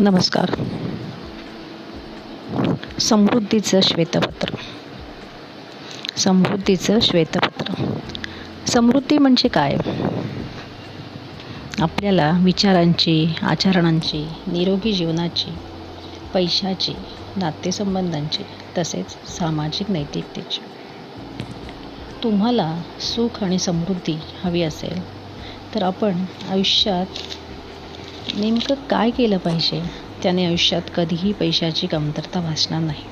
नमस्कार. समृद्धीचं श्वेतपत्र. समृद्धीचं श्वेतपत्र. समृद्धी म्हणजे काय? आपल्याला विचारांची आचरणांची निरोगी जीवनाची पैशाची नातेसंबंधांची तसेच सामाजिक नैतिकतेची. तुम्हाला सुख आणि समृद्धी हवी असेल तर आपण आयुष्यात नेमकं काय केलं पाहिजे? त्याने आयुष्यात कधीही पैशाची कमतरता भासणार नाही.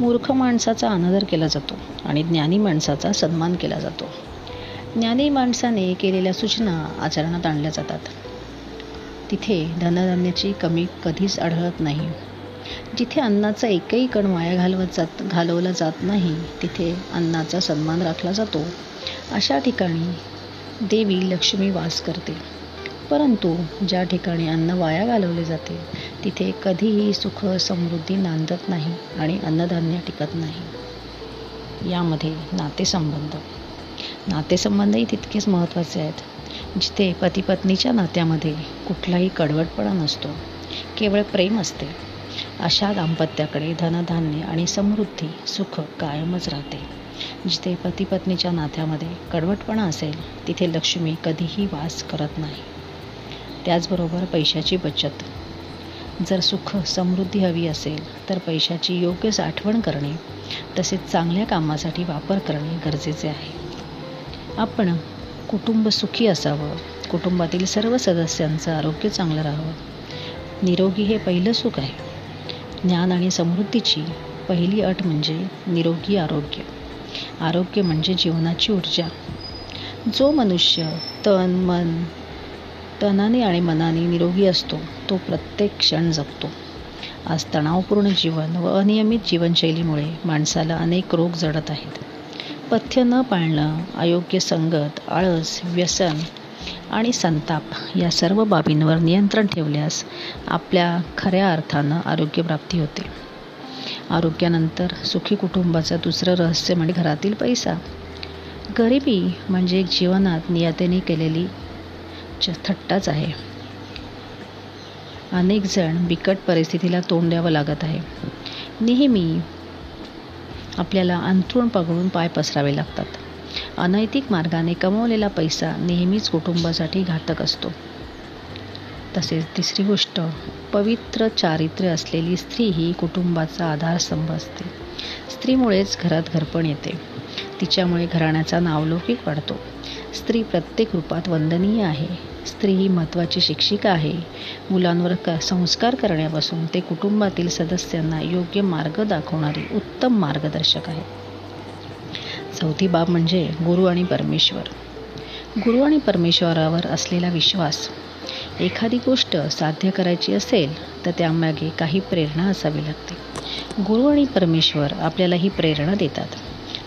मूर्ख माणसाचा अनादर केला जातो आणि ज्ञानी माणसाचा सन्मान केला जातो. ज्ञानी माणसाने केलेल्या सूचना आचरणात आणल्या जातात. तिथे धनधान्याची कमी कधीच आढळत नाही. जिथे अन्नाचा एकही कण वाया घालवत जात घालवला जात नाही तिथे अन्नाचा सन्मान राखला जातो. अशा ठिकाणी देवी लक्ष्मी वास करते. परंतु ज्या ठिकाणी अन्न वाया घालवले जाते तिथे कधीही सुख समृद्धी नांदत नाही आणि अन्नधान्य टिकत नाही. यामध्ये नातेसंबंध. नातेसंबंधही तितकेच महत्त्वाचे आहेत जिथे पती पत्नीच्या नात्यामध्ये कुठलाही कडवटपणा नसतो केवळ प्रेम असते. अशा दाम्पत्याकडे धनधान्य आणि समृद्धी सुख कायमच राहते. जिथे पती पत्नीच्या नात्यामध्ये कडवटपणा असेल तिथे लक्ष्मी कधीही वास करत नाही. त्याचबरोबर पैशाची बचत. जर सुख समृद्धी हवी असेल तर पैशाची योग्य साठवण करणे तसेच चांगल्या कामासाठी वापर करणे गरजेचे आहे. आपण कुटुंब सुखी असावं कुटुंबातील सर्व सदस्यांचं आरोग्य चांगलं राहावं. निरोगी हे पहिलं सुख आहे. ज्ञान आणि समृद्धीची पहिली अट म्हणजे निरोगी आरोग्य. आरोग्य म्हणजे जीवनाची ऊर्जा. जो मनुष्य तन मन तनाने आणि मनाने निरोगी असतो तो प्रत्येक क्षण जगतो आज तणावपूर्ण जीवन व अनियमित जीवनशैलीमुळे माणसाला अनेक रोग जडत आहेत. पथ्य न पाळणं अयोग्य संगत आळस व्यसन आणि संताप या सर्व बाबींवर नियंत्रण ठेवल्यास आपल्या खऱ्या अर्थानं आरोग्यप्राप्ती होते. आरोग्यानंतर सुखी कुटुंबाचं दुसरं रहस्य म्हणजे घरातील पैसा. गरिबी म्हणजे जीवनात नियतेने केलेली थट्टाच आहे. अनेक जण बिकट परिस्थितीला तोंड द्यावं लागत आहे. नेहमी आपल्याला अंथरूण पगळून पाय पसरावे लागतात. अनैतिक मार्गाने कमवलेला पैसा नेहमीच कुटुंबासाठी घातक असतो. तसेच तिसरी गोष्ट पवित्र चारित्र्य असलेली स्त्री ही कुटुंबाचा आधारस्तंभ असते. स्त्रीमुळेच घरात घरपण येते. तिच्यामुळे घराण्याचा नावलौकिक वाढतो. स्त्री प्रत्येक रूपात वंदनीय आहे. स्त्री ही महत्त्वाची शिक्षिका आहे. मुलांवर क संस्कार करण्यापासून ते कुटुंबातील सदस्यांना योग्य मार्ग दाखवणारी उत्तम मार्गदर्शक आहे. चौथी बाब म्हणजे गुरु आणि परमेश्वर. गुरु आणि परमेश्वरावर असलेला विश्वास. एखादी गोष्ट साध्य करायची असेल तर त्यामागे काही प्रेरणा असावी लागते. गुरु आणि परमेश्वर आपल्याला ही प्रेरणा देतात.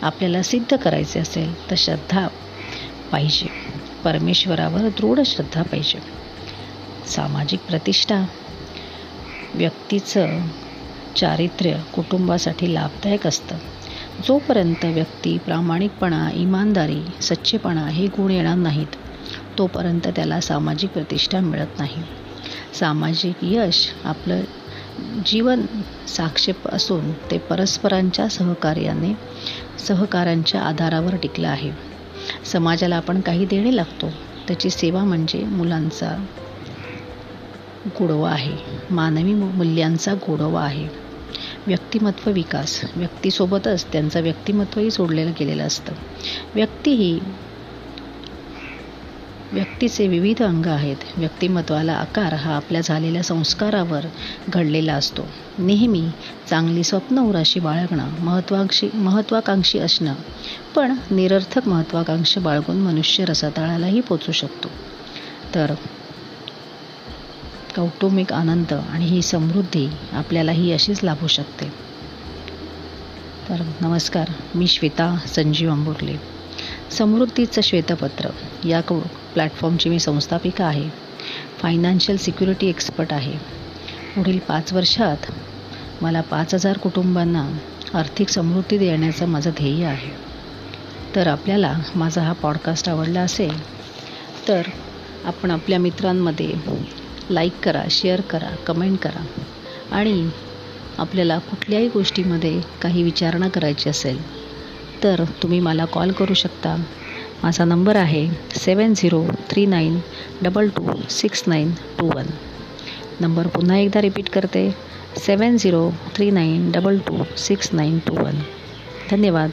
आपल्याला सिद्ध करायचे असेल तर श्रद्धा पाहिजे. परमेश्वरावर दृढ श्रद्धा पाहिजे. सामाजिक प्रतिष्ठा. व्यक्तीचं चारित्र्य कुटुंबासाठी लाभदायक असतं. जोपर्यंत व्यक्ती प्रामाणिकपणा इमानदारी सच्चेपणा हे गुण येणार नाहीत तोपर्यंत त्याला सामाजिक प्रतिष्ठा मिळत नाही. सामाजिक यश आपलं जीवन साक्षेप असून ते परस्परांच्या सहकार्याने सहकारांच्या आधारावर टिकलं आहे. समाजाला आपण काही देणे लागतो. त्याची सेवा म्हणजे मुलांचा गोडवा आहे. मानवी मूल्यांचा गोडवा आहे. व्यक्तिमत्व विकास. व्यक्तीसोबतच त्यांचं व्यक्तिमत्वही सोडलेलं गेलेलं असतं. व्यक्ती ही व्यक्तीचे विविध अंग आहेत. व्यक्तिमत्वाला आकार हा आपल्या झालेल्या संस्कारावर घडलेला असतो. नेहमी चांगली स्वप्न उराशी बाळगणं महत्वाकांक्षी महत्त्वाकांक्षी असणं पण निरर्थक महत्त्वाकांक्षा बाळगून मनुष्य रसातळालाही पोचू शकतो. तर कौटुंबिक आनंद आणि ही समृद्धी आपल्यालाही अशीच लाभू शकते. तर नमस्कार मी श्वेता संजीव अंबुर्ले समृद्धीचं श्वेतपत्र. या प्लॅटफॉर्मची मी संस्थापिका आहे. फायनान्शियल सिक्युरिटी एक्सपर्ट आहे. पुढील पाच वर्षात मला पाच हजार कुटुंबांना आर्थिक समृद्धी देण्याचं माझं ध्येय आहे. तर आपल्याला माझा हा पॉडकास्ट आवडला असेल तर आपण आपल्या मित्रांमध्ये लाईक करा शेअर करा कमेंट करा आणि आपल्याला कुठल्याही गोष्टीमध्ये काही विचारणा करायची असेल तर तुम्ही मला कॉल करू शकता. माझा नंबर आहे seven zero three nine double two six nine two one. Number पुन्हा एकदा रिपीट करते seven zero three nine double two six nine two one. धन्यवाद.